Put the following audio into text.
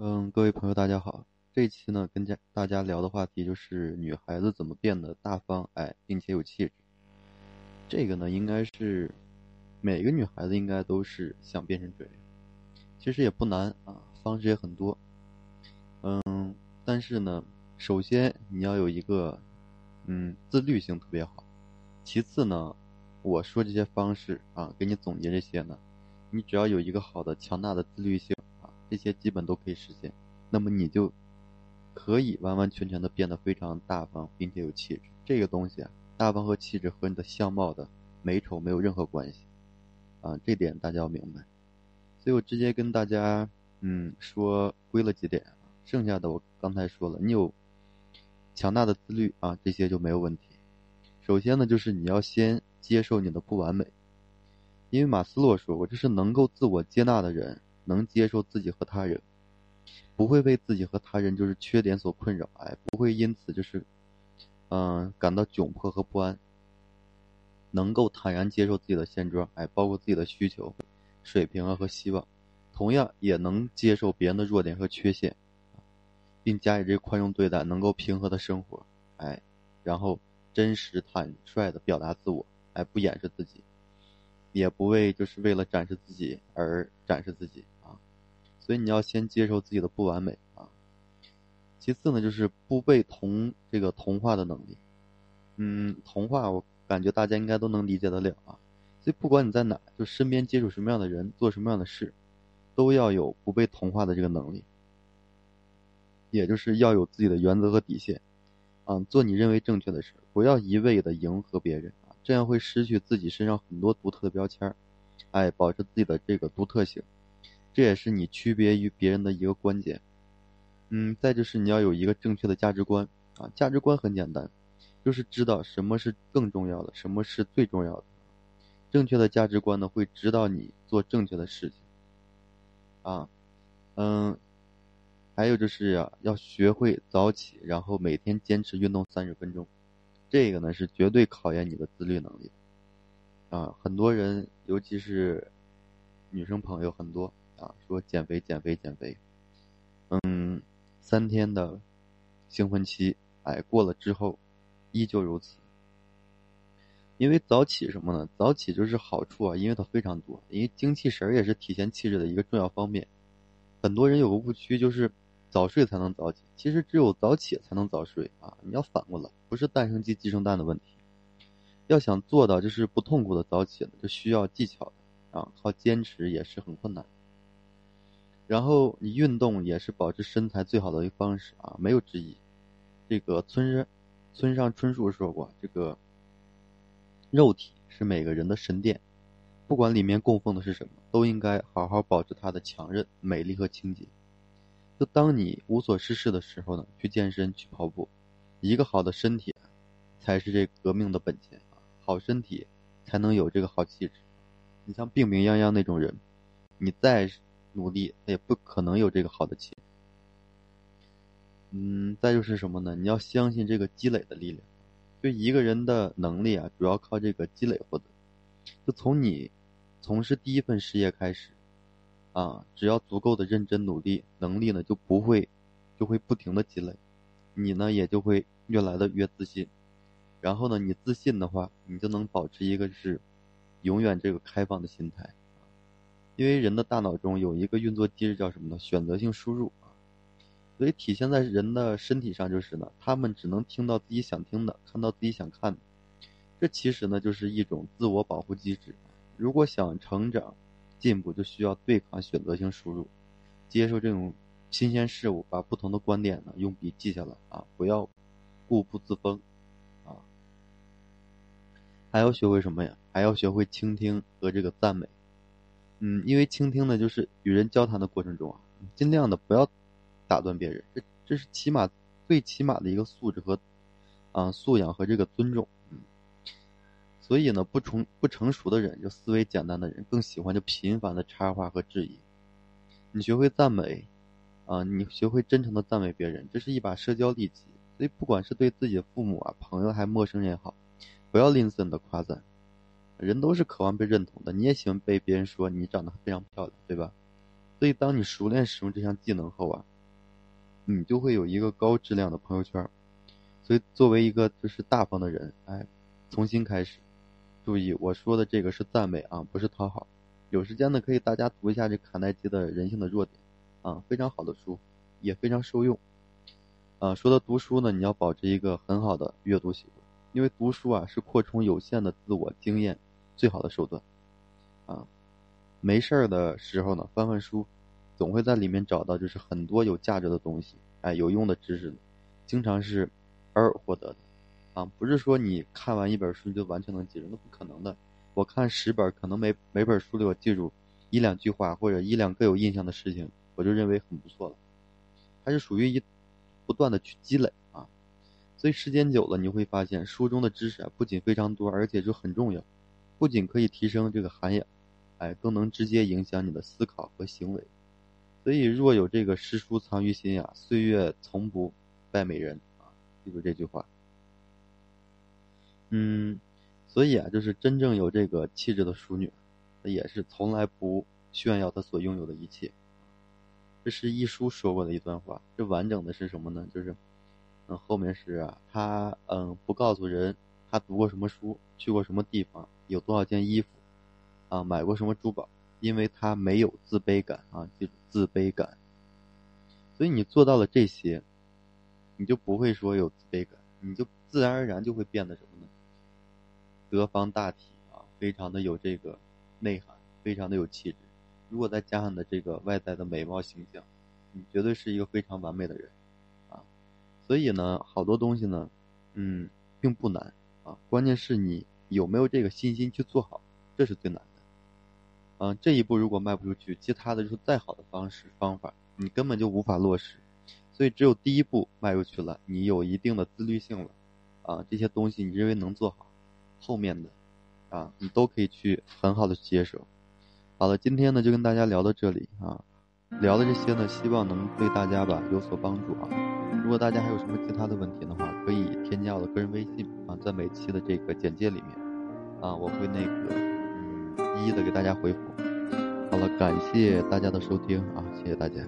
嗯，各位朋友，大家好。这一期呢，跟家大家聊的话题就是女孩子怎么变得大方，哎，并且有气质。这个呢，应该是每个女孩子应该都是想变成这样。其实也不难啊，方式也很多。嗯，但是呢，首先你要有一个嗯自律性特别好。其次呢，我说这些方式啊，给你总结这些呢，你只要有一个好的、强大的自律性。这些基本都可以实现，那么你就可以完完全全的变得非常大方，并且有气质。这个东西啊，大方和气质和你的相貌的美丑没有任何关系啊，这点大家要明白。所以我直接跟大家嗯说归了几点，剩下的我刚才说了，你有强大的自律啊，这些就没有问题。首先呢，就是你要先接受你的不完美，因为马斯洛说过，这是能够自我接纳的人。能接受自己和他人，不会为自己和他人就是缺点所困扰，哎，不会因此就是，嗯，感到窘迫和不安。能够坦然接受自己的现状，哎，包括自己的需求、水平啊和希望，同样也能接受别人的弱点和缺陷，并加以这宽容对待，能够平和的生活，哎，然后真实坦率的表达自我，哎，不掩饰自己，也不为就是为了展示自己而展示自己。所以你要先接受自己的不完美啊。其次呢，就是不被同这个同化的能力。嗯，同化我感觉大家应该都能理解得了啊。所以不管你在哪，就身边接触什么样的人，做什么样的事，都要有不被同化的这个能力。也就是要有自己的原则和底线啊，做你认为正确的事，不要一味的迎合别人啊，这样会失去自己身上很多独特的标签儿。哎，保持自己的这个独特性。这也是你区别于别人的一个关键，嗯，再就是你要有一个正确的价值观啊，价值观很简单，就是知道什么是更重要的，什么是最重要的。正确的价值观呢，会指导你做正确的事情，啊，嗯，还有就是呀，要学会早起，然后每天坚持运动三十分钟，这个呢是绝对考验你的自律能力啊，很多人，尤其是女生朋友很多。啊，说减肥减肥减肥，嗯，三天的兴奋期，哎，过了之后，依旧如此。因为早起什么呢？早起就是好处啊，因为它非常多。因为精气神也是体现气质的一个重要方面。很多人有个误区，就是早睡才能早起。其实只有早起才能早睡啊！你要反过来，不是蛋生鸡鸡生蛋的问题。要想做到就是不痛苦的早起呢，就需要技巧的啊，靠坚持也是很困难。然后你运动也是保持身材最好的一个方式啊，没有之一。这个村村上春树说过，这个肉体是每个人的神殿，不管里面供奉的是什么，都应该好好保持它的强韧、美丽和清洁。就当你无所事事的时候呢，去健身、去跑步。一个好的身体才是这革命的本钱啊！好身体才能有这个好气质。你像病病殃殃那种人，你再。努力，他也不可能有这个好的钱。嗯，再就是什么呢？你要相信这个积累的力量。就一个人的能力啊，主要靠这个积累获得。就从你从事第一份事业开始，啊，只要足够的认真努力，能力呢就不会就会不停的积累，你呢也就会越来的越自信。然后呢，你自信的话，你就能保持一个是永远这个开放的心态。因为人的大脑中有一个运作机制叫什么呢？选择性输入啊，所以体现在人的身体上就是呢，他们只能听到自己想听的，看到自己想看的。这其实呢就是一种自我保护机制。如果想成长、进步，就需要对抗选择性输入，接受这种新鲜事物，把不同的观点呢用笔记下来啊，不要固步自封啊。还要学会什么呀？还要学会倾听和这个赞美。嗯，因为倾听呢，就是与人交谈的过程中啊，尽量的不要打断别人，这这是起码最起码的一个素质和啊素养和这个尊重。嗯，所以呢，不成不成熟的人，就思维简单的人，更喜欢就频繁的插话和质疑。你学会赞美啊，你学会真诚的赞美别人，这是一把社交利器。所以，不管是对自己的父母啊、朋友还是陌生人也好，不要吝啬你的夸赞。人都是渴望被认同的，你也喜欢被别人说你长得非常漂亮，对吧？所以当你熟练使用这项技能后啊，你就会有一个高质量的朋友圈。所以作为一个就是大方的人，哎，重新开始。注意，我说的这个是赞美啊，不是讨好。有时间呢，可以大家读一下这卡耐基的《人性的弱点》，啊，非常好的书，也非常受用。啊，说到读书呢，你要保持一个很好的阅读习惯，因为读书啊是扩充有限的自我经验最好的手段。啊，没事儿的时候呢，翻翻书，总会在里面找到就是很多有价值的东西，哎，有用的知识，经常是而获得的。啊，不是说你看完一本书就完全能记住，那不可能的。我看十本，可能每每本书里我记住一两句话或者一两个有印象的事情，我就认为很不错了。它是属于一不断的去积累啊，所以时间久了你会发现书中的知识啊不仅非常多，而且就很重要，不仅可以提升这个涵养，哎，更能直接影响你的思考和行为。所以若有这个诗书藏于心呀，岁月从不败美人啊，记住这句话。嗯。所以啊，就是真正有这个气质的淑女，也是从来不炫耀她所拥有的一切。这是一书说过的一段话。这完整的是什么呢？就是，嗯，后面是啊，她嗯不告诉人他读过什么书，去过什么地方，有多少件衣服，啊，买过什么珠宝，因为他没有自卑感啊，记住自卑感。所以你做到了这些，你就不会说有自卑感，你就自然而然就会变得什么呢？德方大体啊，非常的有这个内涵，非常的有气质。如果再加上你的这个外在的美貌形象，你绝对是一个非常完美的人啊。所以呢，好多东西呢，嗯，并不难，关键是你有没有这个信心去做好，这是最难的。嗯，这一步如果迈不出去，其他的就是再好的方式方法，你根本就无法落实。所以只有第一步迈出去了，你有一定的自律性了，啊，这些东西你认为能做好。后面的，啊，你都可以去很好的接受。好了，今天呢就跟大家聊到这里啊，聊的这些呢，希望能对大家吧有所帮助啊。如果大家还有什么其他的问题的话，可以添加我的个人微信啊，在每期的这个简介里面啊，我会那个嗯一一的给大家回复。好了，感谢大家的收听啊，谢谢大家。